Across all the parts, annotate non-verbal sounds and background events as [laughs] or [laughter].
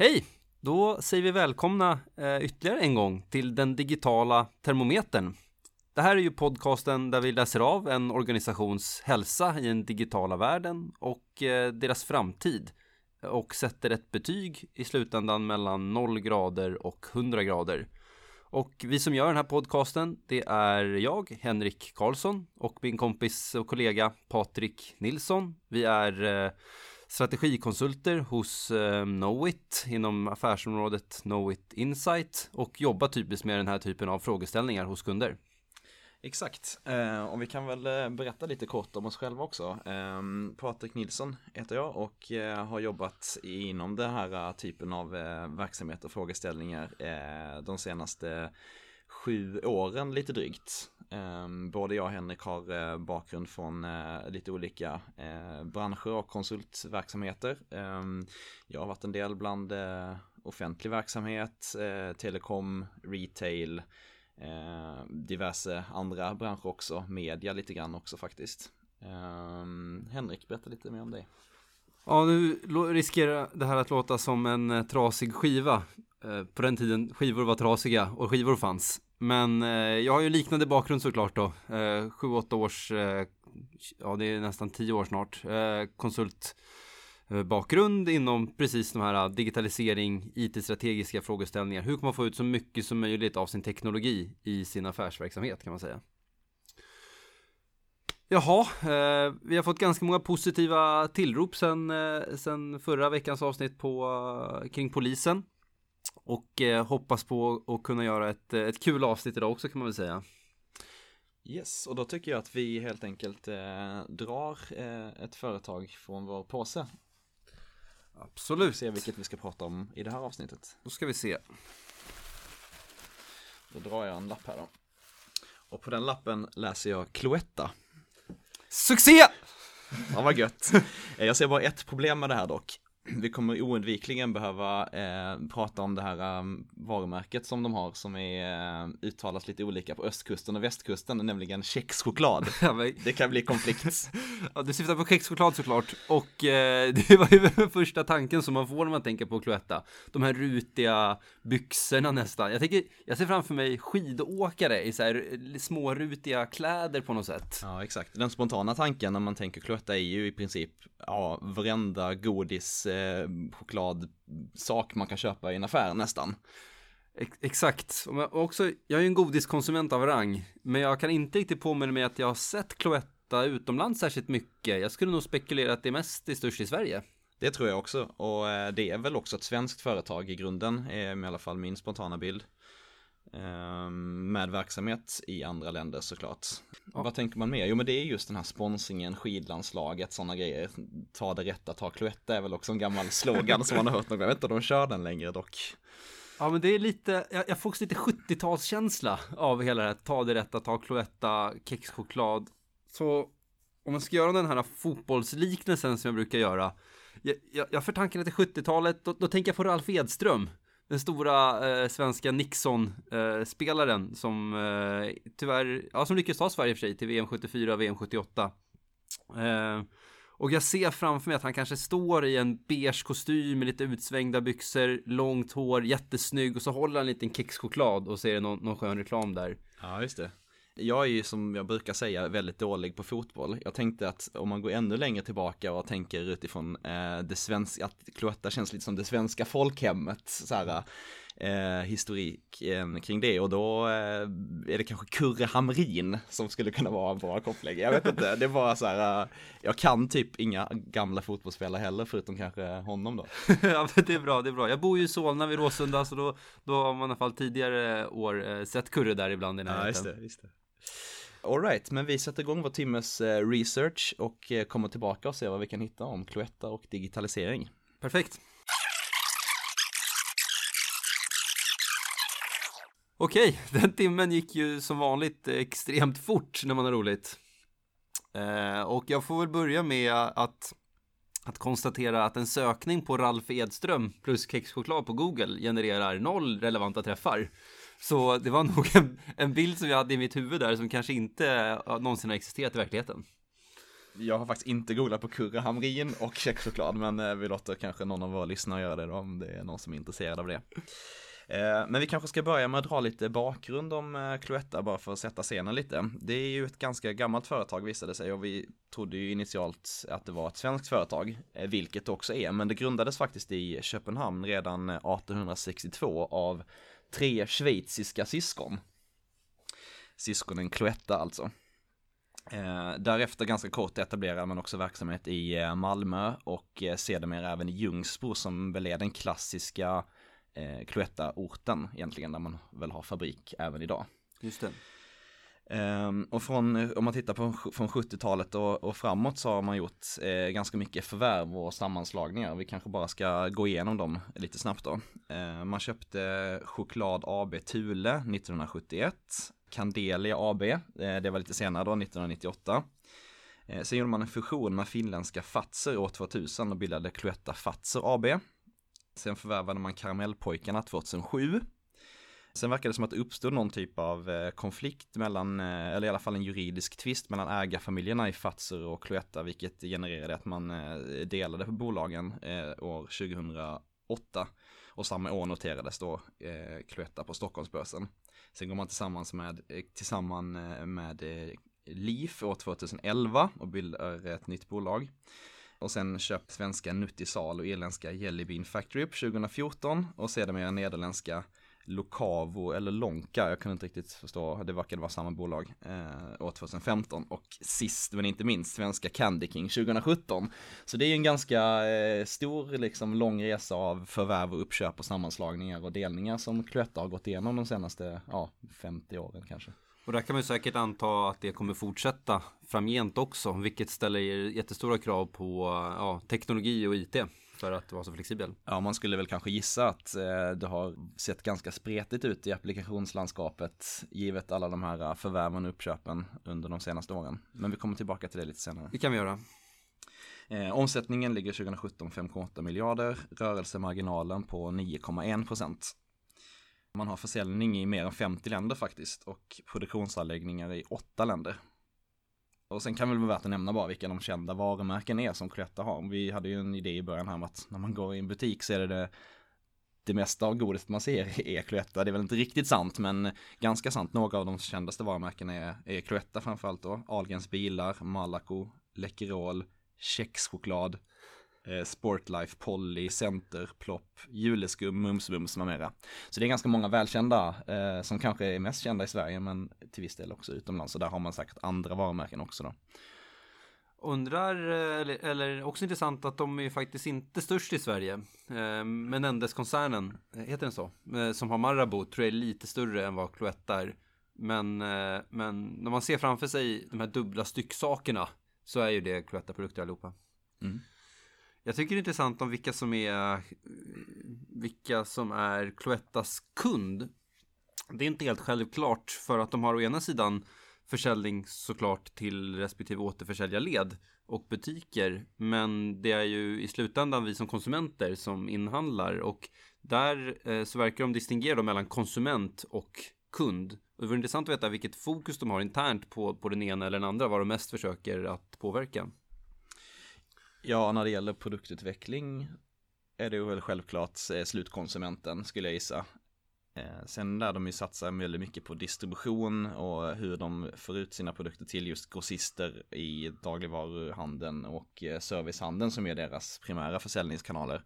Hej! Då säger vi välkomna eh, ytterligare en gång till den digitala termometern. Det här är ju podcasten där vi läser av en organisations hälsa i den digitala världen och eh, deras framtid och sätter ett betyg i slutändan mellan 0 grader och 100 grader. Och vi som gör den här podcasten, det är jag, Henrik Karlsson och min kompis och kollega Patrik Nilsson. Vi är eh, strategikonsulter hos eh, Knowit inom affärsområdet Knowit Insight och jobbar typiskt med den här typen av frågeställningar hos kunder. Exakt, eh, och vi kan väl eh, berätta lite kort om oss själva också. Eh, Patrik Nilsson heter jag och eh, har jobbat inom den här eh, typen av eh, verksamhet och frågeställningar eh, de senaste sju åren lite drygt. Ehm, både jag och Henrik har eh, bakgrund från eh, lite olika eh, branscher och konsultverksamheter. Ehm, jag har varit en del bland offentlig verksamhet, telekom, retail, diverse andra branscher också, media lite grann också faktiskt. Ehm, Henrik, berätta lite mer om dig. Ja, nu riskerar det här att låta som en trasig skiva. På den tiden skivor var trasiga och skivor fanns. Men eh, jag har ju liknande bakgrund såklart då. Eh, sju, åtta års, eh, ja det är nästan tio år snart, eh, konsult Eh, bakgrund inom precis de här eh, digitalisering, IT-strategiska frågeställningar. Hur kan man få ut så mycket som möjligt av sin teknologi i sin affärsverksamhet kan man säga. Jaha, eh, vi har fått ganska många positiva tillrop sen, sen förra veckans avsnitt på, kring polisen. Och eh, hoppas på att kunna göra ett, ett kul avsnitt idag också kan man väl säga. Yes, och då tycker jag att vi helt enkelt drar ett företag från vår påse Absolut. Se vilket vi ska prata om i det här avsnittet. Då ska vi se. Då drar jag en lapp här då. Och på den lappen läser jag Cloetta. Succé! Ja, vad gött. Jag ser bara ett problem med det här dock [clears throat] vi kommer oundvikligen behöva eh, prata om det här um, varumärket som de har som är, uh, uttalas lite olika på östkusten och västkusten, nämligen kexchoklad. [laughs] det kan bli konflikt. [laughs] ja, du syftar på kexchoklad såklart och eh, [laughs] det var ju första tanken som man får när man tänker på Cloetta. De här rutiga byxorna nästan. Jag tänker, jag ser framför mig skidåkare i så här smårutiga kläder på något sätt. Ja, exakt. Den spontana tanken när man tänker Cloetta är ju i princip, ja, varenda godis eh, eh, chokladsak man kan köpa i en affär nästan. Exakt, och också, jag är ju en godiskonsument av rang, men jag kan inte riktigt påminna mig att jag har sett Cloetta utomlands särskilt mycket. Jag skulle nog spekulera att det är mest i störst i Sverige. Det tror jag också, och eh, det är väl också ett svenskt företag i grunden, är i alla fall min spontana bild. Ehm, med verksamhet i andra länder såklart. Ja. Vad tänker man mer? Jo men det är just den här sponsringen, skidlandslaget, sådana grejer. Ta det rätta, ta Cloetta är väl också en gammal slogan som man har hört någon gång. Jag vet inte om de kör den längre dock. Ja men det är lite, jag, jag får också lite 70-talskänsla av hela det här, ta det rätta, ta Cloetta, kexchoklad. Så om man ska göra den här fotbollsliknelsen som jag brukar göra. Jag, jag, jag får tanken till 70-talet, då, då tänker jag på Ralf Edström den stora eh, svenska Nixon-spelaren eh, som eh, tyvärr, ja som lyckades ta Sverige för sig till VM 74, och VM 78. Eh, och jag ser framför mig att han kanske står i en beige kostym med lite utsvängda byxor, långt hår, jättesnygg och så håller han en liten kexchoklad och ser någon, någon skön reklam där. Ja, just det. Jag är ju som jag brukar säga väldigt dålig på fotboll. Jag tänkte att om man går ännu längre tillbaka och tänker utifrån eh, det svenska, att Cloetta känns lite som det svenska folkhemmet, så här, eh, historik eh, kring det och då eh, är det kanske Kurre Hamrin som skulle kunna vara en bra koppling. Jag vet inte, det är bara så här, eh, jag kan typ inga gamla fotbollsspelare heller förutom kanske honom då. [laughs] ja, men det är bra, det är bra. Jag bor ju i Solna vid Råsunda så då, då har man i alla fall tidigare år eh, sett Kurre där ibland i närheten. Ja, just det, just det. Alright, men vi sätter igång vår timmes eh, research och eh, kommer tillbaka och ser vad vi kan hitta om Cloetta och digitalisering. Perfekt. Okej, [laughs] den timmen gick ju som vanligt eh, extremt fort när man har roligt. Och jag får väl börja med att, att konstatera att en sökning på Ralf Edström plus kexchoklad på Google genererar noll relevanta träffar. Så det var [laughs] nog en, en, bild som jag hade i mitt huvud där som kanske inte någonsin har existerat i verkligheten. jag har faktiskt inte googlat på kurrehamrin och kexchoklad men eh, vi låter kanske någon av våra lyssnare göra det då om det är någon som är intresserad av det. Eh, men vi kanske ska börja med att dra lite bakgrund om eh, Cloetta bara för att sätta scenen lite. Det är ju ett ganska gammalt företag visade sig och vi trodde ju initialt att det var ett svenskt företag, vilket det också är, men det grundades faktiskt i Köpenhamn redan 1862 av tre schweiziska syskon. Syskonen Cloetta alltså. Eh, därefter ganska kort etablerar man också verksamhet i eh, Malmö och eh, sedermera även i Ljungsbro som väl är den klassiska eh, Cloetta-orten egentligen där man väl har fabrik även idag. Just det. Um, och från, om man tittar på från 70-talet och, och, framåt så har man gjort eh, ganska mycket förvärv och sammanslagningar. Vi kanske bara ska gå igenom dem lite snabbt då. Uh, man köpte Choklad AB Thule 1971. Candelia AB, eh, det var lite senare då, 1998. Eh, sen gjorde man en fusion med finländska Fatser år 2000 och bildade Cloetta Fatser AB. Sen förvärvade man Karamellpojkarna 2007. Sen verkar det som att det uppstod någon typ av eh, konflikt mellan, eh, eller i alla fall en juridisk tvist mellan ägarfamiljerna i Fatser och Cloetta, vilket genererade att man eh, delade på bolagen år 2008. Och samma år noterades då Cloetta på Stockholmsbörsen. Sen går man tillsammans med, tillsamman tillsammans med LIF Leaf år 2011 och bildar ett nytt bolag. Och sen köpt svenska Nutisal och irländska Jelly Bean Factory upp 2014 och sedermera nederländska Lokavo eller Lonka, jag kunde inte riktigt förstå, det verkade vara samma bolag, eh, år 2015 och sist men inte minst svenska Candy King 2017. Så det är ju en ganska eh, stor, liksom lång resa av förvärv och uppköp och sammanslagningar och delningar som Cloetta har gått igenom de senaste, ja, 50 åren kanske. Och där kan man säkert anta att det kommer fortsätta framgent också, vilket ställer jättestora krav på ja, teknologi och IT för att vara så flexibel. Ja, man skulle väl kanske gissa att eh, det har sett ganska spretigt ut i applikationslandskapet givet alla de här förvärven och uppköpen under de senaste åren. Men vi kommer tillbaka till det lite senare. Det kan vi göra. Eh, omsättningen ligger 2017 5,8 miljarder, rörelsemarginalen på 9,1 procent. Man har försäljning i mer än 50 länder faktiskt och produktionsanläggningar i 8 länder. Och sen kan det väl vara värt att nämna bara vilka de kända varumärken är som Cloetta har. Vi hade ju en idé i början här om att när man går i en butik så är det det, det mesta av godiset man ser [laughs] är Cloetta. Det är väl inte riktigt sant men ganska sant. Några av de kändaste varumärkena är, är Cloetta framförallt då. Ahlgrens bilar, Malaco, Läkerol, kexchoklad, Sportlife, Polly, Center, Plopp, Juleskum, Mums Mums med mera. Så det är ganska många välkända eh, som kanske är mest kända i Sverige men till viss del också utomlands. Så där har man säkert andra varumärken också då. Undrar, eh, eller, eller också intressant att de är faktiskt inte störst i Sverige. Eh, Menendez-koncernen, eh, heter den så? Eh, som har Marabou tror jag är lite större än vad Cloetta är. Men, eh, men när man ser framför sig de här dubbla stycksakerna så är ju det Cloetta-produkter allihopa. Mm. Jag tycker det är intressant om vilka som är vilka som är Cloettas kund. Det är inte helt självklart för att de har å ena sidan försäljning såklart till respektive återförsäljarled och butiker. Men det är ju i slutändan vi som konsumenter som inhandlar och där eh, så verkar de distingera mellan konsument och kund. Och det vore intressant att veta vilket fokus de har internt på, på den ena eller den andra, vad de mest försöker att påverka. Ja, när det gäller produktutveckling är det väl självklart eh, slutkonsumenten skulle jag gissa. Eh, sen där de ju satsar väldigt mycket på distribution och hur de får ut sina produkter till just grossister i dagligvaruhandeln och eh, servicehandeln som är deras primära försäljningskanaler.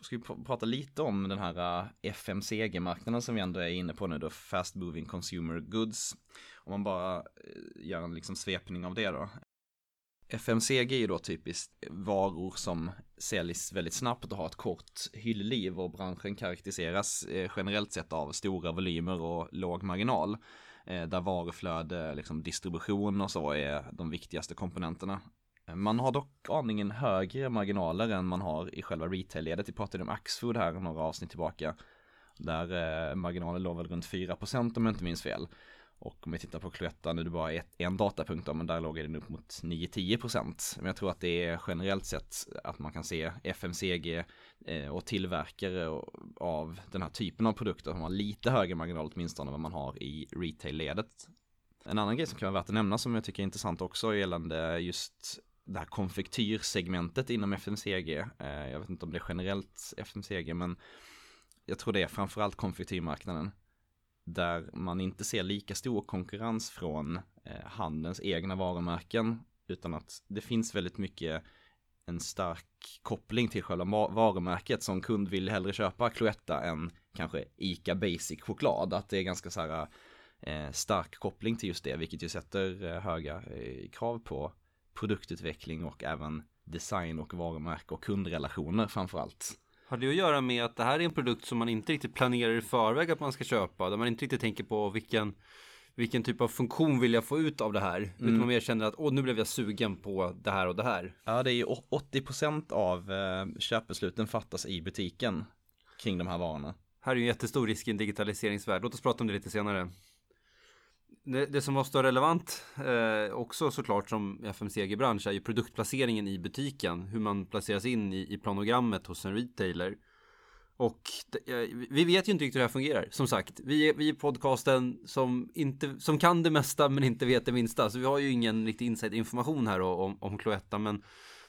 Ska vi prata lite om den här FMCG-marknaden som vi ändå är inne på nu då, Fast Moving Consumer Goods. Om man bara gör en liksom svepning av det då. FMCG är ju då typiskt varor som säljs väldigt snabbt och har ett kort hyllliv och branschen karaktäriseras eh, generellt sett av stora volymer och låg marginal. Eh, där varuflöde, liksom distribution och så är de viktigaste komponenterna. Man har dock aningen högre marginaler än man har i själva retail-ledet. Vi pratade om Axfood här några avsnitt tillbaka. Där eh, marginalen låg väl runt 4% om jag inte minns fel. Och om vi tittar på Cloetta nu är det bara ett, en datapunkt då, men där låg den upp mot 9-10%. Men jag tror att det är generellt sett att man kan se FMCG eh, och tillverkare av den här typen av produkter som har lite högre marginal åtminstone än vad man har i retail-ledet. En annan grej som kan vara värt att nämna som jag tycker är intressant också gällande just det här konfektyrsegmentet inom FMCG. Eh, jag vet inte om det är generellt FMCG men jag tror det är framförallt konfektyrmarknaden. Där man inte ser lika stor konkurrens från eh, handelns egna varumärken. Utan att det finns väldigt mycket en stark koppling till själva varumärket. Som kund vill hellre köpa Cloetta än kanske Ica Basic choklad. Att det är ganska så här eh, stark koppling till just det. Vilket ju sätter eh, höga krav på produktutveckling och även design och varumärke och kundrelationer framförallt. Har det att göra med att det här är en produkt som man inte riktigt planerar i förväg att man ska köpa? Där man inte riktigt tänker på vilken, vilken typ av funktion vill jag få ut av det här? Mm. Utan man mer känner att åh, nu blev jag sugen på det här och det här. Ja, det är ju 80% av eh, köpbesluten fattas i butiken kring de här varorna. Här är ju en jättestor risk i en digitaliseringsvärld. Låt oss prata om det lite senare. Det, det, som måste vara relevant eh, också såklart som FMCG-bransch är ju produktplaceringen i butiken. Hur man placeras in i, i planogrammet hos en retailer. Och det, eh, vi vet ju inte riktigt hur det här fungerar. Som sagt, vi är, vi är podcasten som, inte, som kan det mesta men inte vet det minsta. Så vi har ju ingen riktig inside information här om, om Cloetta. Men,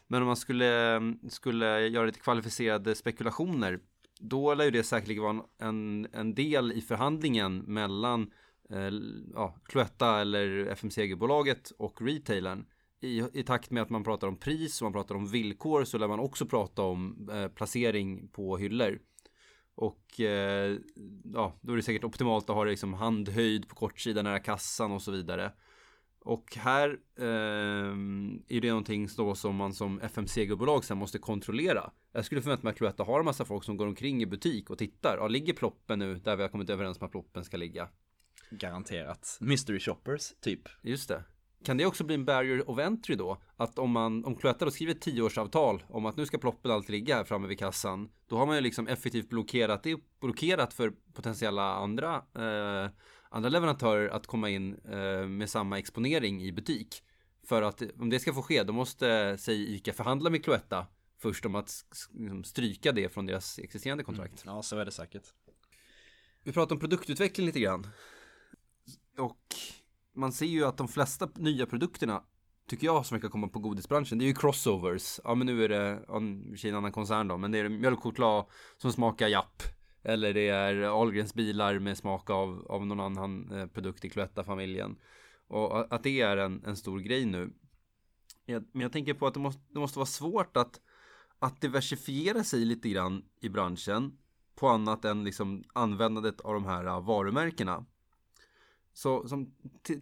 men om man skulle, skulle göra lite kvalificerade spekulationer. Då lär ju det säkerligen vara en, en del i förhandlingen mellan eh, ja, Cloetta eller FMCG-bolaget och retailern. I, I takt med att man pratar om pris och man pratar om villkor så lär man också prata om eh, placering på hyllor. Och eh, ja, då är det säkert optimalt att ha det liksom handhöjd på kortsidan nära kassan och så vidare. Och här eh, är det någonting då som man som FMCG-bolag sen måste kontrollera. Jag skulle förvänta mig att Cloetta har en massa folk som går omkring i butik och tittar. Ja, ligger ploppen nu där vi har kommit överens om att ploppen ska ligga? Garanterat. Mystery shoppers, typ. Just det. Kan det också bli en barrier of entry då? Att om man, om Cloetta då skriver ett tioårsavtal om att nu ska ploppen alltid ligga här framme vid kassan. Då har man ju liksom effektivt blockerat det, blockerat för potentiella andra, eh, andra leverantörer att komma in eh, med samma exponering i butik. För att om det ska få ske, då måste, säg ICA förhandla med Cloetta först om att liksom, stryka det från deras existerande kontrakt. Mm. Ja, så är det säkert. Vi pratar om produktutveckling lite grann. Och man ser ju att de flesta nya produkterna tycker jag som verkar komma på godisbranschen, det är ju crossovers. Ja men nu är det, en annan koncern då, men det är mjölkchoklad som smakar Japp. Eller det är Ahlgrens bilar med smak av, av någon annan eh, produkt i Cloetta-familjen. Och att det är en, en stor grej nu. Men jag tänker på att det måste, det måste vara svårt att, att diversifiera sig lite grann i branschen på annat än liksom användandet av de här eh, varumärkena. Så som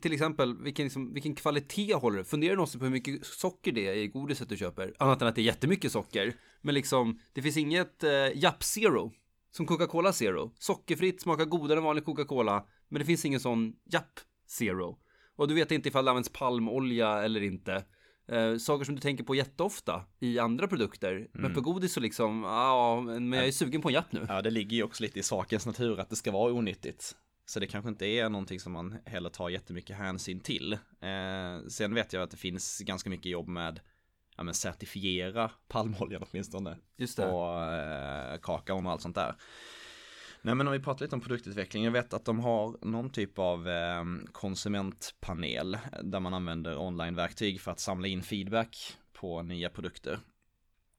till exempel, vilken, liksom, vilken kvalitet håller det? Funderar du någonsin på hur mycket socker det är i godiset du köper? Annat än att det är jättemycket socker. Men liksom, det finns inget eh, Japp Zero. Som Coca-Cola Zero. Sockerfritt, smakar godare än vanlig Coca-Cola. Men det finns ingen sån Japp Zero. Och du vet inte ifall det används palmolja eller inte. Eh, saker som du tänker på jätteofta i andra produkter. Mm. Men på godis så liksom, ja, men jag är sugen på en Japp nu. Ja, det ligger ju också lite i sakens natur att det ska vara onyttigt. Så det kanske inte är någonting som man heller tar jättemycket hänsyn till. Eh, sen vet jag att det finns ganska mycket jobb med ja, men certifiera palmoljan åtminstone. Just det. Och eh, kakaon och allt sånt där. Nej men om vi pratar lite om produktutveckling. Jag vet att de har någon typ av eh, konsumentpanel där man använder online-verktyg för att samla in feedback på nya produkter.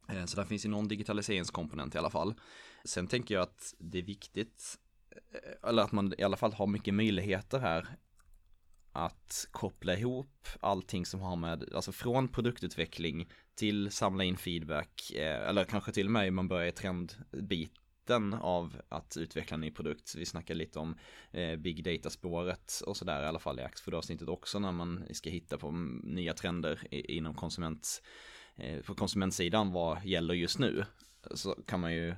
Eh, så där finns ju någon digitaliseringskomponent i alla fall. Sen tänker jag att det är viktigt eller att man i alla fall har mycket möjligheter här att koppla ihop allting som har med, alltså från produktutveckling till samla in feedback, eh, eller kanske till och med man börjar i trendbiten av att utveckla en ny produkt. Vi snackar lite om eh, big data-spåret och sådär i alla fall i Axfood-avsnittet också när man ska hitta på nya trender inom konsument, eh, på konsumentsidan vad gäller just nu. Så kan man ju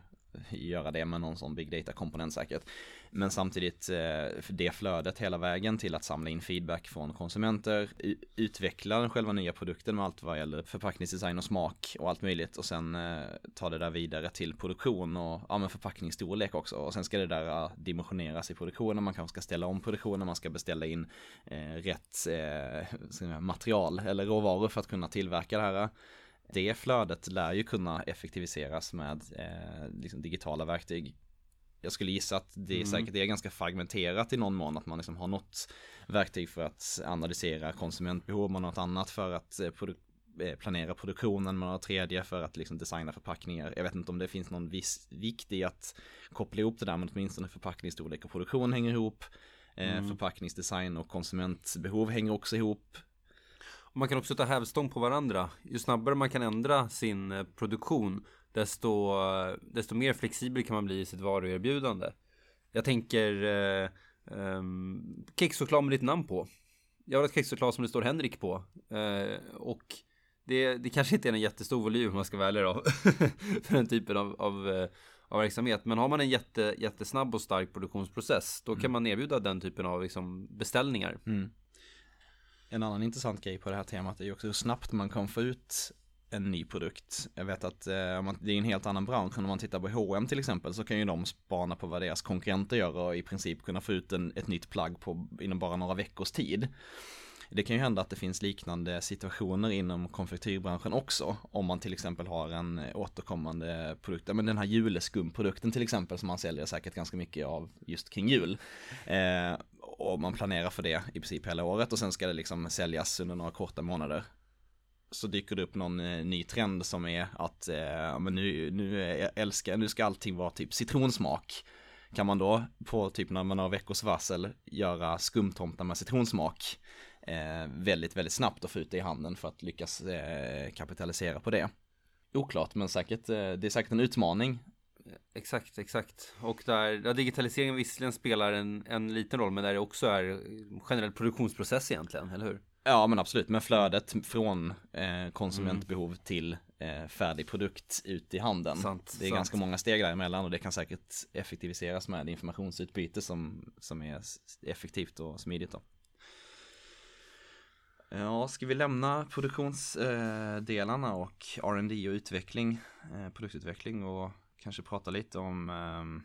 göra det med någon sån big data komponent säkert. Men samtidigt eh, det flödet hela vägen till att samla in feedback från konsumenter, utveckla den själva nya produkten med allt vad gäller förpackningsdesign och smak och allt möjligt och sen eh, ta det där vidare till produktion och ja, men förpackningsstorlek också. Och sen ska det där eh, dimensioneras i produktionen, man kanske ska ställa om produktionen, man ska beställa in rätt material eller råvaror för att kunna tillverka det här det flödet lär ju kunna effektiviseras med eh, liksom digitala verktyg. jag skulle gissa att det Mm. säkert är ganska fragmenterat i någon mån att man liksom har något verktyg för att analysera konsumentbehov, man har något annat för att eh, produ- eh, planera produktionen, man har tredje för att liksom designa förpackningar. Jag vet inte om det finns någon viss vikt i att koppla ihop det där, men åtminstone förpackningsstorlek och produktion hänger ihop. Eh, Mm. Förpackningsdesign och konsumentbehov hänger också ihop. Man kan också ta hävstång på varandra. Ju snabbare man kan ändra sin eh, produktion, desto, eh, desto mer flexibel kan man bli i sitt varuerbjudande. Jag tänker eh, um, kexchoklad med ditt namn på. Jag har ett kexchoklad som det står Henrik på. Eh, och det, det kanske inte är en jättestor volym om man ska ärlig då. [laughs] för den typen av, av, eh, av verksamhet. Men har man en jätte, jättesnabb och stark produktionsprocess, då kan man erbjuda den typen av liksom, beställningar. Mm. En annan intressant grej på det här temat är ju också hur snabbt man kan få ut en ny produkt. Jag vet att eh, det är en helt annan bransch, om man tittar på H&M till exempel så kan ju de spana på vad deras konkurrenter gör och i princip kunna få ut en, ett nytt plagg på, inom bara några veckors tid. Det kan ju hända att det finns liknande situationer inom konfektyrbranschen också. Om man till exempel har en återkommande produkt, men den här juleskumprodukten till exempel som man säljer säkert ganska mycket av just kring jul. Eh, och man planerar för det i princip hela året och sen ska det liksom säljas under några korta månader. Så dyker det upp någon eh, ny trend som är att eh, men nu, nu jag älskar, nu ska allting vara typ citronsmak. Kan man då på typ när man har veckors varsel göra skumtomtar med citronsmak eh, väldigt, väldigt snabbt och få ut det i handeln för att lyckas eh, kapitalisera på det. Oklart, men säkert, eh, det är säkert en utmaning. Exakt, exakt. Och där ja, digitaliseringen visserligen spelar en, en liten roll, men där det också är generell produktionsprocess egentligen, eller hur? Ja men absolut, men flödet från eh, konsumentbehov till eh, färdig produkt ut i handeln. Sant, det är sant. ganska många steg däremellan och det kan säkert effektiviseras med informationsutbyte som, som är effektivt och smidigt då. Ja, ska vi lämna produktionsdelarna och R&D och utveckling, eh, produktutveckling och kanske prata lite om ehm,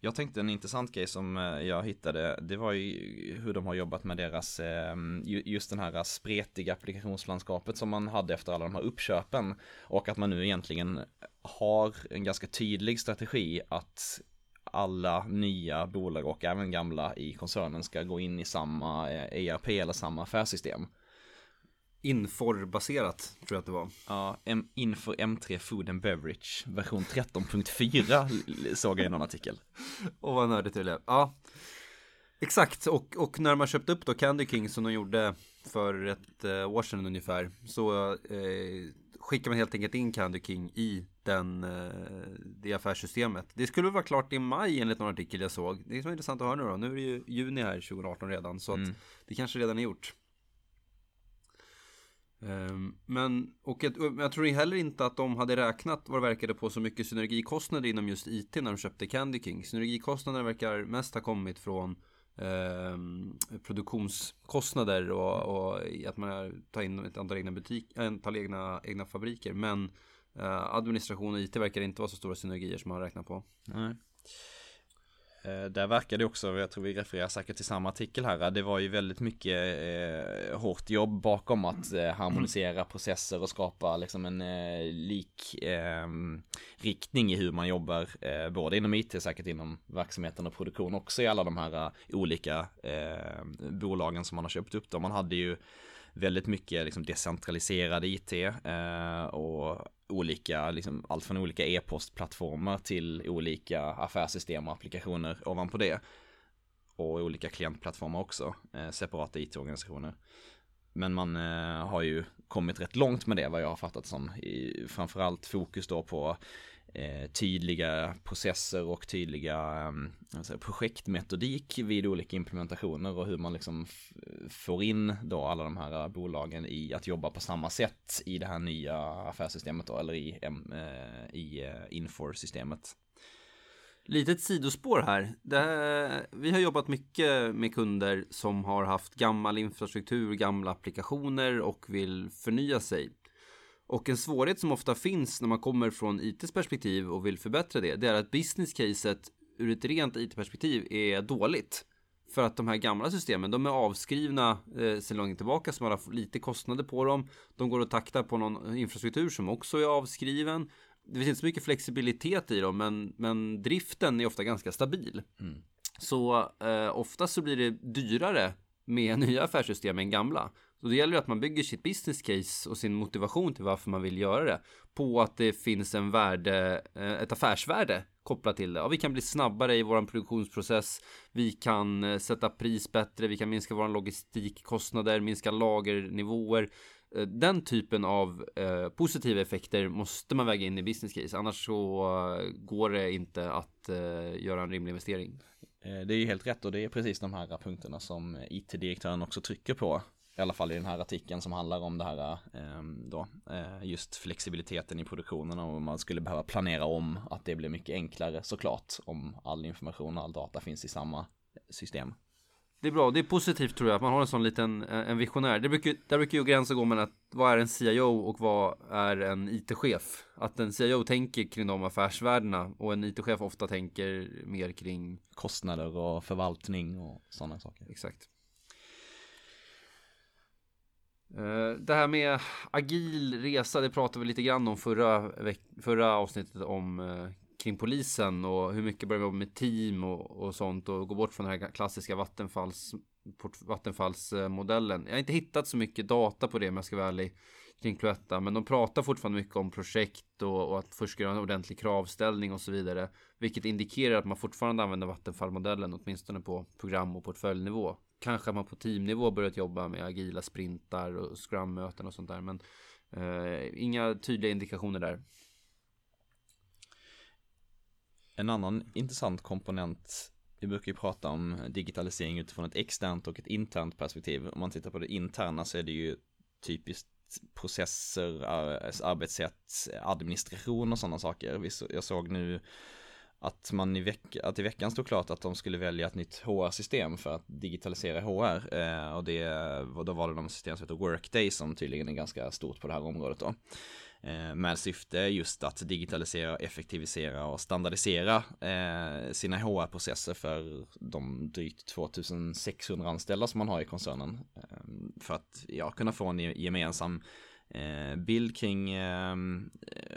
jag tänkte en intressant grej som eh, jag hittade, det var ju hur de har jobbat med deras, eh, just den här spretiga applikationslandskapet som man hade efter alla de här uppköpen. Och att man nu egentligen har en ganska tydlig strategi att alla nya bolag och även gamla i koncernen ska gå in i samma eh, ERP eller samma affärssystem. Infor-baserat, tror jag att det var. Ja, M- inför M3 Food and Beverage version 13.4 l- såg jag i någon artikel. [laughs] Och vad nördigt det blev. Ja, exakt. Och, och när man köpte upp då Candy King som de gjorde för ett eh, år sedan ungefär, så eh, skickar man helt enkelt in Candy King i den, eh, det affärssystemet. Det skulle vara klart i maj enligt någon artikel jag såg. Det är så intressant att höra nu då. Nu är det ju juni här 2018 redan, så att Mm. det kanske redan är gjort. Ehm, men, och jag, jag tror heller inte att de hade räknat vad det verkade på så mycket synergikostnader inom just IT när de köpte Candy King. Synergikostnaderna verkar mest ha kommit från eh, produktionskostnader och, och att man tar in ett antal egna, butik, antal egna, egna fabriker. Men eh, administration och IT verkar inte vara så stora synergier som man har räknat på. Nej. Eh, där verkar det också, jag tror vi refererar säkert till samma artikel här, eh, det var ju väldigt mycket eh, hårt jobb bakom att eh, harmonisera processer och skapa liksom en eh, lik eh, riktning i hur man jobbar, eh, både inom IT, säkert inom verksamheten och produktion också i alla de här eh, olika eh, bolagen som man har köpt upp. Då. Man hade ju väldigt mycket liksom decentraliserad IT eh, och olika, liksom, allt från olika e-postplattformar till olika affärssystem och applikationer ovanpå det. Och olika klientplattformar också, eh, separata IT-organisationer. Men man eh, har ju kommit rätt långt med det vad jag har fattat som. I, framförallt fokus då på eh, Eh, tydliga processer och tydliga alltså projektmetodik vid olika implementationer och hur man liksom får in då alla de här bolagen i att jobba på samma sätt i det här nya affärssystemet då, eller i, eh, i eh, Infor-systemet. Litet sidospår här. Det här. Vi har jobbat mycket med kunder som har haft gammal infrastruktur, gamla applikationer och vill förnya sig. Och en svårighet som ofta finns när man kommer från ITs perspektiv och vill förbättra det, det är att business caset ur ett rent IT-perspektiv är dåligt. För att de här gamla systemen, de är avskrivna eh, sedan långt tillbaka, så man har lite kostnader på dem. De går att takta på någon infrastruktur som också är avskriven. det finns inte så mycket flexibilitet i dem, men, men driften är ofta ganska stabil. Mm. Så eh, oftast så blir det dyrare med [laughs] nya affärssystem än gamla. Så det gäller att man bygger sitt business case och sin motivation till varför man vill göra det på att det finns en värde, eh, ett affärsvärde kopplat till det. Ja, vi kan bli snabbare i vår produktionsprocess. Vi kan eh, sätta pris bättre. Vi kan minska våra logistikkostnader, minska lagernivåer. Eh, den typen av eh, positiva effekter måste man väga in i business case. Annars så går det inte att eh, göra en rimlig investering. Det är ju helt rätt och det är precis de här punkterna som IT-direktören också trycker på. I alla fall i den här artikeln som handlar om det här eh, då, eh, just flexibiliteten i produktionen och om man skulle behöva planera om att det blir mycket enklare såklart om all information och all data finns i samma system. Det är bra, det är positivt tror jag att man har en sån liten eh, en visionär. Det brukar, där brukar ju gränsen gå mellan att vad är en CIO och vad är en IT-chef? Att en CIO tänker kring de affärsvärdena och en IT-chef ofta tänker mer kring Kostnader och förvaltning och sådana saker. exakt. Eh, Eh, det här med agil resa, det pratade vi lite grann om förra, förra avsnittet om eh, kring polisen och hur mycket börjar vi jobba med team och, och sånt och gå bort från den här klassiska Vattenfalls, Vattenfallsmodellen. Jag har inte hittat så mycket data på det om jag ska vara ärlig kring Cloetta, men de pratar fortfarande mycket om projekt och, och att först göra en ordentlig kravställning och så vidare, vilket indikerar att man fortfarande använder Vattenfallmodellen åtminstone på program och portföljnivå. Kanske att man på teamnivå börjat jobba med agila sprintar och scrum-möten och sånt där, men eh, inga tydliga indikationer där. En annan intressant komponent vi brukar ju prata om digitalisering utifrån ett externt och ett internt perspektiv. Om man tittar på det interna så är det ju typiskt processer, arbetssätt, administration och sådana saker. Jag såg nu att man i, veck att i veckan stod klart att de skulle välja ett nytt HR-system för att digitalisera HR. Eh, och det, då var det de system som heter Workday som tydligen är ganska stort på det här området då. Eh, med syfte just att digitalisera, effektivisera och standardisera eh, sina HR-processer för de drygt 2600 anställda som man har i koncernen. Eh, för att ja, kunna få en gemensam bild kring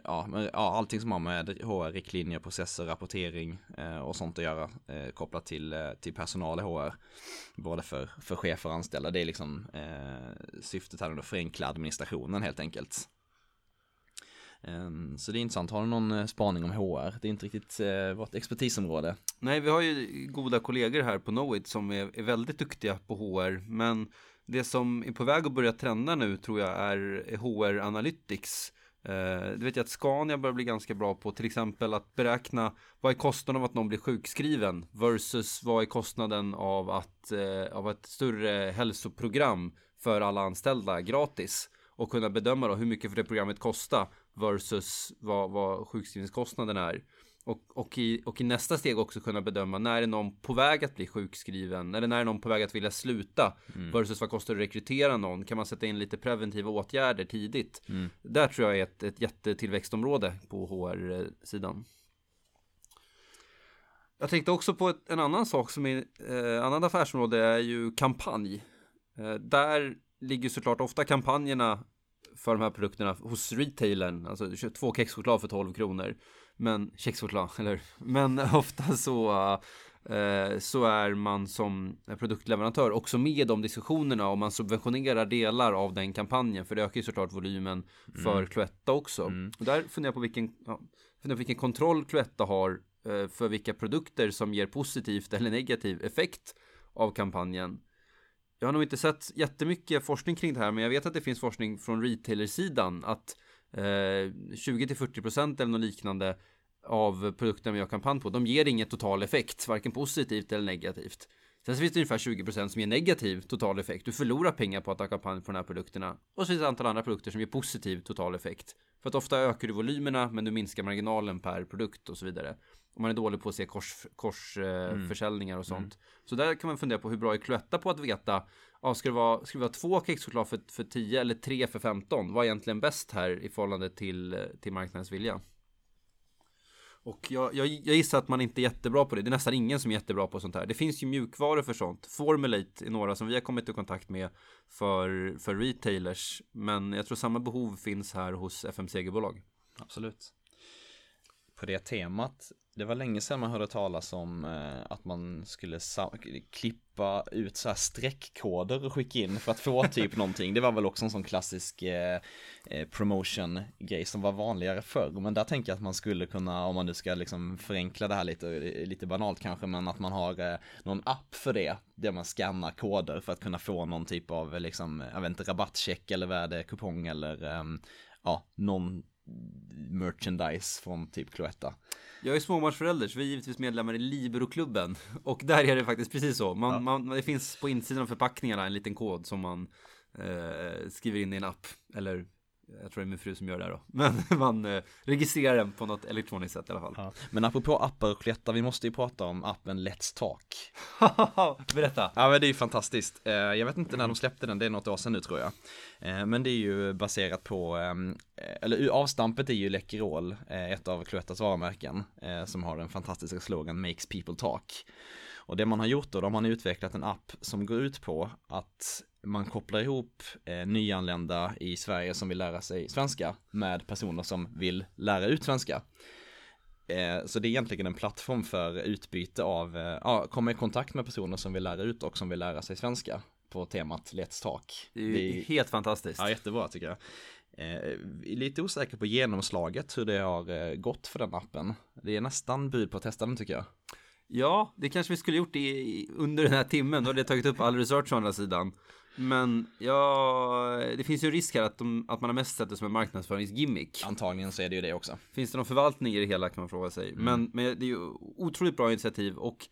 ja, allting som har med HR, riktlinjer, processer, rapportering och sånt att göra kopplat till, till personal i HR. Både för, för chefer och anställda. Det är liksom eh, syftet här att förenkla administrationen helt enkelt. Ehm, så det är intressant. Har du någon eh, spaning om HR? Det är inte riktigt eh, vårt expertisområde. Nej, vi har ju goda kollegor här på Knowit som är, väldigt duktiga på HR, men det som är på väg att börja trenda nu tror jag är HR Analytics. Eh, det vet jag att Scania börjar bli ganska bra på till exempel att beräkna vad är kostnaden av att någon blir sjukskriven versus vad är kostnaden av att av ett större hälsoprogram för alla anställda gratis och kunna bedöma då hur mycket för det programmet kostar versus vad, vad sjukskrivningskostnaden är. Och, och, i, och i nästa steg också kunna bedöma när är någon på väg att bli sjukskriven eller när är någon på väg att vilja sluta versus vad kostar det att rekrytera någon? Kan man sätta in lite preventiva åtgärder tidigt? Där tror jag är ett, ett jättetillväxtområde på HR-sidan. Jag tänkte också på ett, en annan sak som är eh, annat affärsområde är ju kampanj. Eh, där ligger såklart ofta kampanjerna för de här produkterna hos retailern, alltså du köper två kexchoklad för 12 kronor. Men kexchoklad, [laughs] eller Men [laughs] ofta så eh, så är man som produktleverantör också med i de diskussionerna och man subventionerar delar av den kampanjen för det ökar ju såklart volymen för Cloetta också. Och där funderar jag på vilken, ja, funderar på vilken kontroll Cloetta har eh, för vilka produkter som ger positivt eller negativ effekt av kampanjen. Jag har nog inte sett jättemycket forskning kring det här, men jag vet att det finns forskning från retailersidan att eh, 20-40% eller något liknande av produkterna vi har kampanj på, de ger ingen total effekt, varken positivt eller negativt. Sen så finns det ungefär 20% som ger negativ total effekt. Du förlorar pengar på att ha kampanj på de här produkterna. Och så finns det ett antal andra produkter som ger positiv total effekt. För att ofta ökar du volymerna, men du minskar marginalen per produkt och så vidare. Och man är dålig på att se korsförsäljningar kors, eh, och sånt. Så där kan man fundera på hur bra är Cloetta på att veta Ja, ska det vara, ska det vara två kexchoklad för, för 10 eller tre för 15? Vad är egentligen bäst här i förhållande till, till marknadens vilja? Och jag, jag, jag gissar att man inte är jättebra på det. Det är nästan ingen som är jättebra på sånt här. Det finns ju mjukvaror för sånt. Formulate är några som vi har kommit i kontakt med för, för retailers. Men jag tror samma behov finns här hos FMCG-bolag. Absolut på det temat. Det var länge sedan man hörde talas om eh, att man skulle klippa ut så här streckkoder och skicka in för att få [laughs] typ någonting. Det var väl också en sån klassisk eh, eh, promotion grej som var vanligare förr. Men där tänker jag att man skulle kunna, om man nu ska liksom förenkla det här lite, lite banalt kanske, men att man har någon app för det. Där man skannar koder för att kunna få någon typ av liksom, jag vet inte, rabattcheck eller värdekupong eller ehm, ja, någon merchandise från typ Cloetta. Jag är småbarnsförälder så vi är givetvis medlemmar i Libero-klubben och där är det faktiskt precis så. Man, ja. man, det finns på insidan av förpackningarna en liten kod som man eh, skriver in i en app eller jag tror det är min fru som gör det här då. [laughs] Men man eh, registrerar den på något elektroniskt sätt i alla fall. Ja. Men apropå appar och Cloetta, vi måste ju prata om appen Let's Talk. [laughs] Berätta. Ja men det är ju fantastiskt. Eh, jag vet inte när de släppte den, det är något år sedan nu tror jag. Eh, men det är ju baserat på, ehm, eh, eller avstampet är ju Läkerol, ett av Cloettas varumärken, som har den fantastiska slogan Makes people talk. Och det man har gjort då, de har utvecklat en app som går ut på att man kopplar ihop eh, nyanlända i Sverige som vill lära sig svenska med personer som vill lära ut svenska. Eh, så det är egentligen en plattform för utbyte av, eh, ja, komma i kontakt med personer som vill lära ut och som vill lära sig svenska på temat Let's Talk. Det är, det är helt fantastiskt. Ja, jättebra tycker jag. Eh, lite osäker på genomslaget hur det har eh, gått för den appen. Det är nästan bud på att testa den tycker jag. Ja, det kanske vi skulle gjort i, under den här timmen. Då hade jag tagit upp all research å andra sidan. Men ja, det finns ju risk här att, de, att man har mest sett det som en marknadsföringsgimmick. Antagligen så är det ju det också. Finns det någon förvaltning i det hela kan man fråga sig. Mm. Men, men det är ju otroligt bra initiativ och,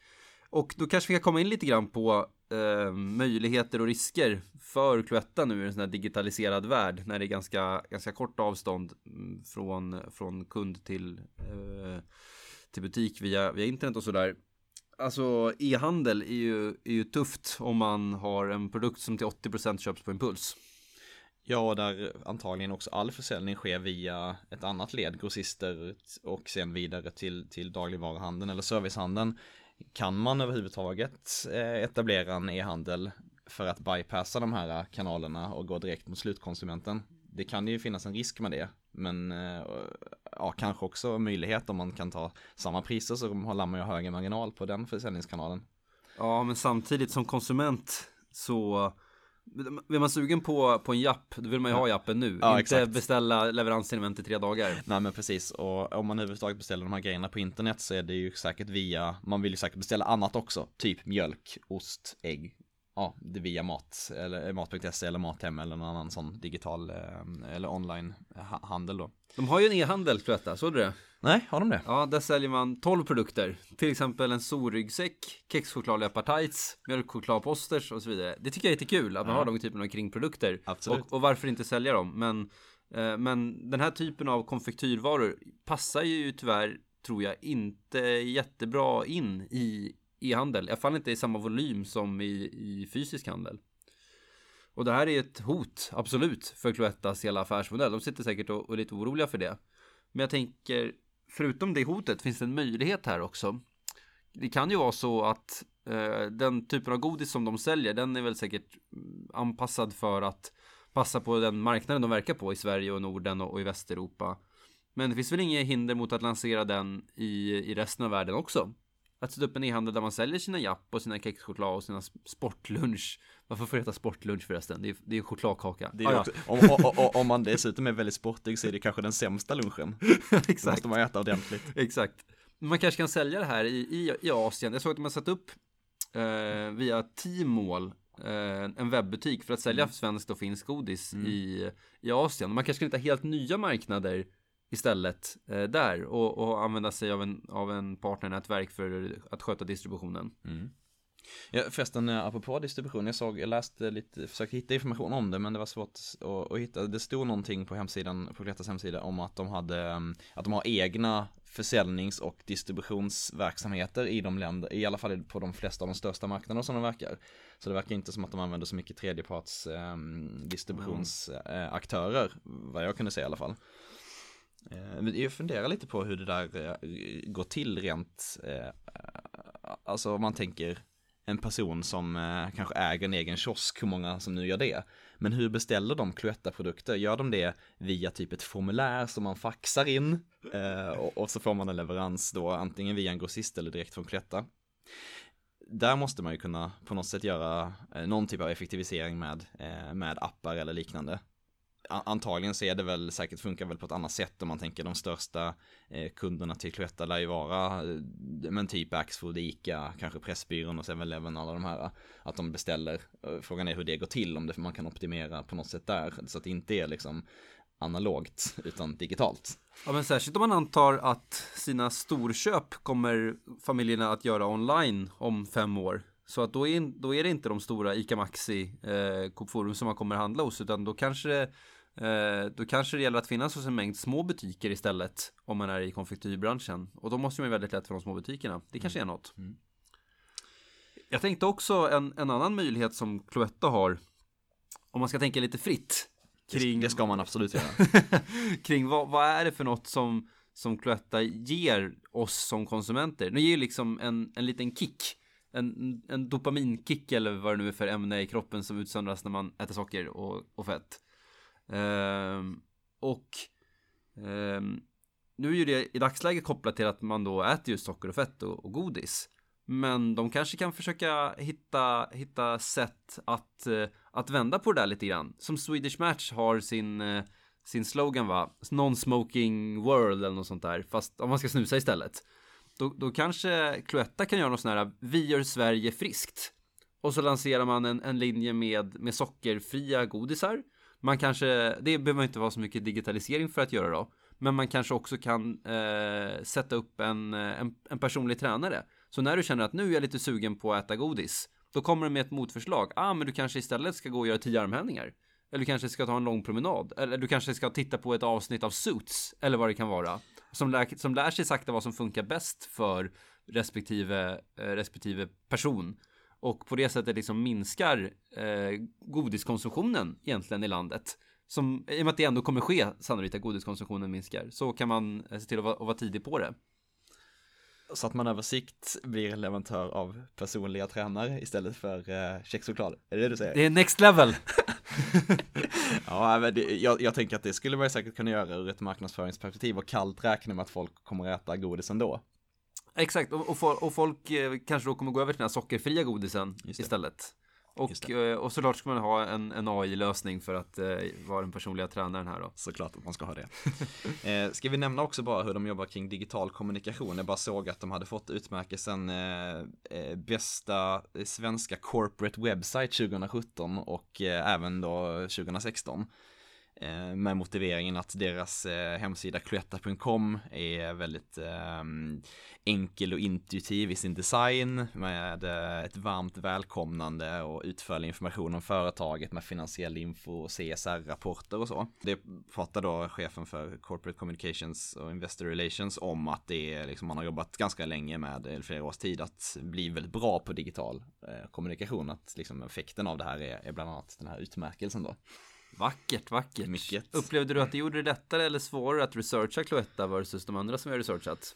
och då kanske vi kan komma in lite grann på eh, möjligheter och risker för Cloetta nu i en sån här digitaliserad värld när det är ganska, ganska kort avstånd mm, från, från kund till, eh, till butik via, via internet och sådär alltså e-handel är ju, är ju tufft om man har en produkt som till 80% köps på impuls. Ja, där antagligen också all försäljning sker via ett annat led, grossister och sen vidare till, till dagligvaruhandeln eller servicehandeln. Kan man överhuvudtaget eh, etablera en e-handel för att bypassa de här kanalerna och gå direkt mot slutkonsumenten? Det kan ju finnas en risk med det, men eh, ja, kanske också möjlighet om man kan ta samma priser så håller man ju högre marginal på den försäljningskanalen. Ja, men samtidigt som konsument så vill man sugen på, på en japp, då vill man ju ha jappen nu. Ja, inte exakt. beställa leveransen inom till tre dagar. Nej men precis, och om man överhuvudtaget beställer de här grejerna på internet så är det ju säkert via, man vill ju säkert beställa annat också. Typ mjölk, ost, ägg, ja, det via mat eller mat.se eller Mathem eller någon annan sån digital eh, eller online handel då. De har ju en e-handel för detta, såg du det? Nej, har de det? Ja, där säljer man 12 produkter. Till exempel en solryggsäck, kexchoklad leopardtights, mjölkchokladposters och så vidare. Det tycker jag är lite kul att man ja. har de typen av kringprodukter. Absolut. Och, och varför inte sälja dem? Men, eh, men den här typen av konfektyrvaror passar ju tyvärr, tror jag, inte jättebra in i e-handel. I alla fall inte i samma volym som i, i fysisk handel. Och det här är ett hot, absolut, för Cloettas hela affärsmodell. De sitter säkert och, och är lite oroliga för det. Men jag tänker, förutom det hotet finns det en möjlighet här också. Det kan ju vara så att eh, den typen av godis som de säljer, den är väl säkert mm, anpassad för att passa på den marknaden de verkar på i Sverige och Norden och, och i Västeuropa. Men det finns väl inget hinder mot att lansera den i, i resten av världen också att sätta upp en e-handel där man säljer sina japp och sina kexchoklad och sina sportlunch. Varför får det heta sportlunch förresten? Det är, det är chokladkaka. Det är ah, ja. om, om, om, man dessutom är väldigt sportig så är det kanske den sämsta lunchen. [laughs] Exakt. Då måste man äta ordentligt. Exakt. Man kanske kan sälja det här i, i, i Asien. Jag såg att man satt upp eh, via Tmall eh, en webbutik för att sälja mm. svenskt och finskt godis mm. i, i Asien. Man kanske kan hitta helt nya marknader istället eh, där och, och, använda sig av en, av en partnernätverk för att sköta distributionen. Mm. Ja, förresten, eh, apropå distribution, jag såg, jag läste lite, försökte hitta information om det, men det var svårt att, att hitta. Det stod någonting på hemsidan, på Gretas hemsida, om att de hade, mm, att de har egna försäljnings och distributionsverksamheter i de länder, i alla fall på de flesta av de största marknaderna som de verkar. Så det verkar inte som att de använder så mycket tredjeparts eh, distributionsaktörer, mm. vad jag kunde se i alla fall. Eh, jag funderar lite på hur det där eh, går till rent, eh, alltså om man tänker en person som kanske äger en egen kiosk, hur många som nu gör det. Men hur beställer de Cloetta-produkter? Gör de det via typ ett formulär som man faxar in? Och, så får man en leverans då antingen via en grossist eller direkt från Cloetta. Där måste man ju kunna på något sätt göra någon typ av effektivisering med, med appar eller liknande antagligen så är det väl säkert funkar väl på ett annat sätt om man tänker de största eh, kunderna till Cloetta lär ju vara eh, men typ Axfood, Ica, kanske Pressbyrån och 7-Eleven alla de här eh, att de beställer. Eh, frågan är hur det går till om det man kan optimera på något sätt där så att det inte är liksom analogt utan digitalt. Ja men särskilt om man antar att sina storköp kommer familjerna att göra online om fem år. Så att då är, då är det inte de stora ICA Maxi, eh, Coop Forum som man kommer handla hos utan då kanske Eh, då kanske det gäller att finnas hos en mängd små butiker istället om man är i konfektyrbranschen. Och då måste man ju väldigt lätt för de små butikerna. Det kanske mm. är något. Mm. Jag tänkte också en, en annan möjlighet som Cloetta har. Om man ska tänka lite fritt. Kring, det ska man absolut göra. [laughs] kring vad, vad är det för något som, som Cloetta ger oss som konsumenter? Det ger liksom en, en liten kick. En, en dopaminkick eller vad det nu är för ämne i kroppen som utsöndras när man äter socker och, och fett. Ehm, och ehm, nu är ju det i dagsläget kopplat till att man då äter just socker och fett och, och godis. Men de kanske kan försöka hitta, hitta sätt att, eh, att vända på det där lite grann. Som Swedish Match har sin, eh, sin slogan va? Non-smoking world eller något sånt där. Fast om man ska snusa istället. Då, då kanske Cloetta kan göra något sånt här, vi gör Sverige friskt. Och så lanserar man en, en linje med, med sockerfria godisar. Man kanske, det behöver inte vara så mycket digitalisering för att göra då. Men man kanske också kan eh, sätta upp en, en, en, personlig tränare. Så när du känner att nu är jag lite sugen på att äta godis. Då kommer du med ett motförslag. Ah, men du kanske istället ska gå och göra tio armhävningar. Eller du kanske ska ta en lång promenad. Eller du kanske ska titta på ett avsnitt av Suits. Eller vad det kan vara. Som lär, som lär sig sakta vad som funkar bäst för respektive, eh, respektive person och på det sättet liksom minskar eh, godiskonsumtionen egentligen i landet. Som, I och med att det ändå kommer ske sannolikt att godiskonsumtionen minskar så kan man eh, se till att vara, att vara tidig på det. Så att man över sikt blir leverantör av personliga tränare istället för eh, kexchoklad. Är det det du säger? Det är next level! [laughs] ja, men det, jag, jag, tänker att det skulle man säkert kunna göra ur ett marknadsföringsperspektiv och kallt räkna med att folk kommer att äta godis ändå. Exakt, och, och, och folk eh, kanske då kommer gå över till den här sockerfria godisen istället. Och, eh, och såklart ska man ha en, en AI-lösning för att eh, vara den personliga tränaren här då. Såklart att man ska ha det. [laughs] eh, ska vi nämna också bara hur de jobbar kring digital kommunikation? Jag bara såg att de hade fått utmärkelsen eh, eh bästa svenska corporate website 2017 och eh, även då 2016. Eh, med motiveringen att deras eh, hemsida cloetta.com är väldigt ehm, enkel och intuitiv i sin design med eh, ett varmt välkomnande och utförlig information om företaget med finansiell info och CSR-rapporter och så. Det pratar då chefen för Corporate Communications och Investor Relations om att det är liksom man har jobbat ganska länge med, eller flera års tid, att bli väldigt bra på digital kommunikation. Att liksom effekten av det här är, är bland annat den här utmärkelsen då. Vackert, vackert. Mycket. Upplevde du att det gjorde det lättare eller svårare att researcha Cloetta versus de andra som har researchat?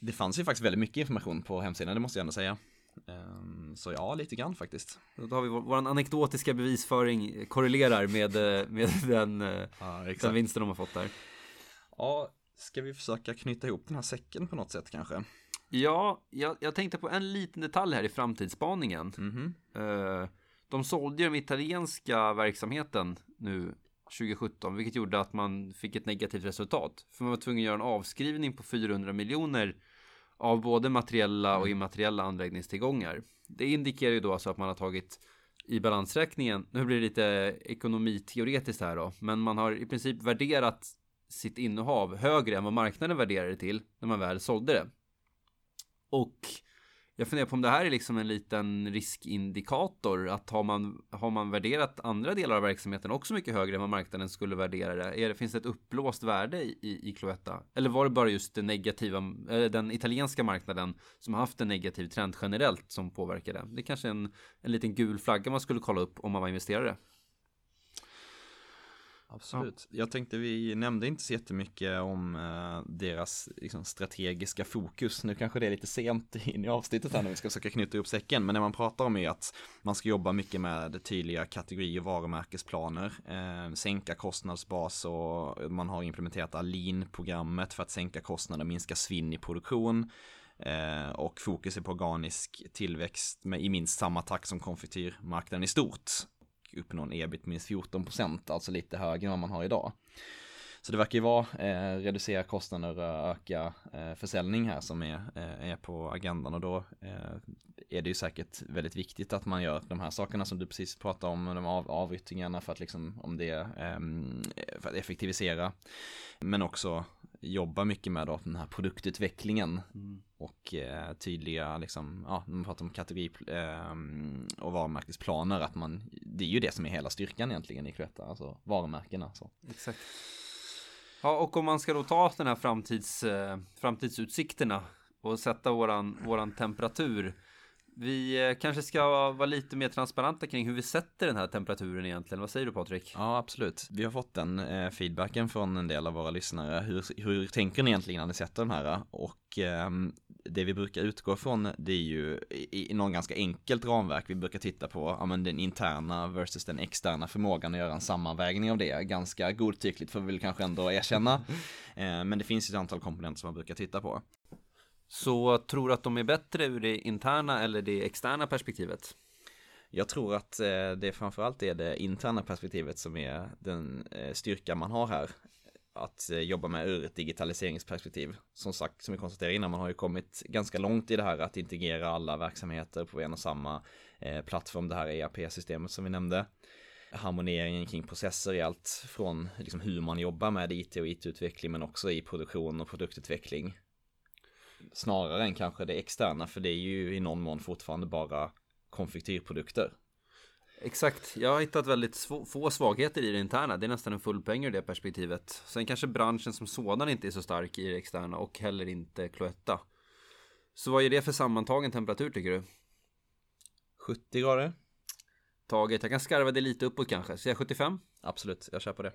Det fanns ju faktiskt väldigt mycket information på hemsidan, det måste jag ändå säga. Ehm, så ja, lite grann faktiskt. Då har vi vår, anekdotiska bevisföring korrelerar med, eh, med [laughs] den, eh, ja, den vinsten de har fått där. Ja, ska vi försöka knyta ihop den här säcken på något sätt kanske? Ja, jag, jag tänkte på en liten detalj här i framtidsspaningen. Mm -hmm. uh, de sålde ju den italienska verksamheten nu 2017, vilket gjorde att man fick ett negativt resultat. För man var tvungen att göra en avskrivning på 400 miljoner av både materiella och mm. immateriella anläggningstillgångar. Det indikerar ju då alltså att man har tagit i balansräkningen, nu blir det lite ekonomiteoretiskt här då, men man har i princip värderat sitt innehav högre än vad marknaden värderade till när man väl sålde det. Och jag funderar på om det här är liksom en liten riskindikator. Att har man, har man värderat andra delar av verksamheten också mycket högre än vad marknaden skulle värdera det? Är det finns det ett upplåst värde i, i Cloetta? Eller var det bara just den negativa, den italienska marknaden som har haft en negativ trend generellt som påverkade? det? Kanske är en, en liten gul flagga man skulle kolla upp om man var investerare. Absolut. Ja. Jag tänkte vi nämnde inte så jättemycket om eh, deras liksom, strategiska fokus. Nu kanske det är lite sent [laughs] in i avsnittet här när vi ska försöka knyta ihop säcken. Men det man pratar om är att man ska jobba mycket med tydliga kategori och varumärkesplaner. Eh, sänka kostnadsbas och man har implementerat Alin-programmet för att sänka kostnader och minska svinn i produktion. Eh, och fokus är på organisk tillväxt med, i minst samma takt som konfektyrmarknaden i stort uppnå en ebit minst 14 procent, alltså lite högre än vad man har idag. Så det verkar ju vara eh, reducera kostnader och öka eh, försäljning här som är, eh, är på agendan och då eh, är det ju säkert väldigt viktigt att man gör de här sakerna som du precis pratade om, de av, avyttringarna för att liksom om det, eh, för att effektivisera. Men också jobba mycket med då den här produktutvecklingen mm. och eh, tydliga liksom, ja, när man pratar om kategori eh, och varumärkesplaner, att man, det är ju det som är hela styrkan egentligen i Cloetta, alltså varumärkena. Så. Exakt. Ja, och om man ska då ta den här framtids, eh, framtidsutsikterna och sätta våran, våran temperatur vi eh, kanske ska vara lite mer transparenta kring hur vi sätter den här temperaturen egentligen. Vad säger du Patrik? Ja, absolut. Vi har fått den eh, feedbacken från en del av våra lyssnare. Hur, hur tänker ni egentligen när ni sätter den här? Och eh, det vi brukar utgå från det är ju i, i någon ganska enkelt ramverk. Vi brukar titta på ja, men den interna versus den externa förmågan och göra en sammanvägning av det. Ganska godtyckligt får vi väl kanske ändå erkänna. [laughs] eh, men det finns ett antal komponenter som man brukar titta på. Så tror du att de är bättre ur det interna eller det externa perspektivet? Jag tror att eh, det framförallt är det interna perspektivet som är den eh, styrka man har här. Att eh, jobba med ur ett digitaliseringsperspektiv. Som sagt, som vi konstaterade innan, man har ju kommit ganska långt i det här att integrera alla verksamheter på en och samma plattform, det här ERP-systemet som vi nämnde harmoneringen kring processer i allt från liksom hur man jobbar med IT och IT-utveckling men också i produktion och produktutveckling snarare än kanske det externa för det är ju i någon mån fortfarande bara konfektyrprodukter. Exakt, jag har hittat väldigt få svagheter i det interna. Det är nästan en full ur det perspektivet. Sen kanske branschen som sådan inte är så stark i det externa och heller inte Cloetta. Så vad är det för sammantagen temperatur tycker du? 70 grader. Taget, jag kan skarva det lite uppåt kanske. Säger jag 75? Absolut, jag kör på det.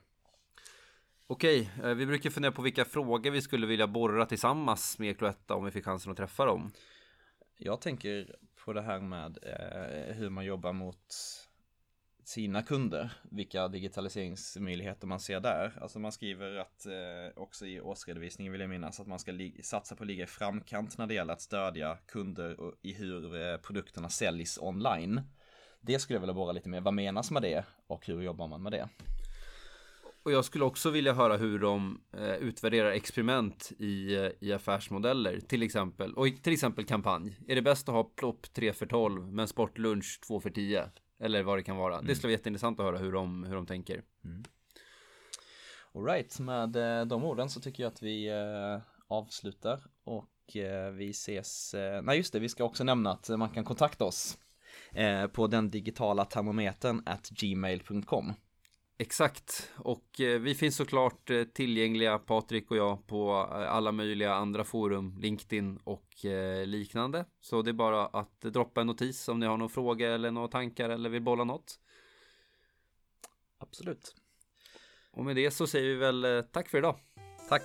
Okej, eh, vi brukar fundera på vilka frågor vi skulle vilja borra tillsammans med Cloetta om vi fick chansen att träffa dem. Jag tänker på det här med eh, hur man jobbar mot sina kunder, vilka digitaliseringsmöjligheter man ser där. Alltså man skriver att eh, också i årsredovisningen vill jag minnas att man ska satsa på att ligga i framkant när det gäller att stödja kunder i hur eh, produkterna säljs online. Det skulle jag vilja borra lite mer. Vad menas med det och hur jobbar man med det? Och jag skulle också vilja höra hur de eh, utvärderar experiment i, eh, i affärsmodeller till exempel. Och till exempel kampanj. Är det bäst att ha plopp 3 för 12 men sportlunch 2 för 10? Eller vad det kan vara. Mm. Det skulle vara jätteintressant att höra hur de, hur de tänker. Mm. Alright, med eh, de orden så tycker jag att vi eh, avslutar och eh, vi ses. Eh, nej just det, vi ska också nämna att man kan kontakta oss på den digitala termometern at gmail.com. Exakt, och eh, vi finns såklart eh, tillgängliga, Patrik och jag, på eh, alla möjliga andra forum, LinkedIn och liknande. Så det är bara att droppa en notis om ni har några frågor eller några tankar eller vill bolla något. Absolut. Och med det så säger vi väl tack för idag. Tack.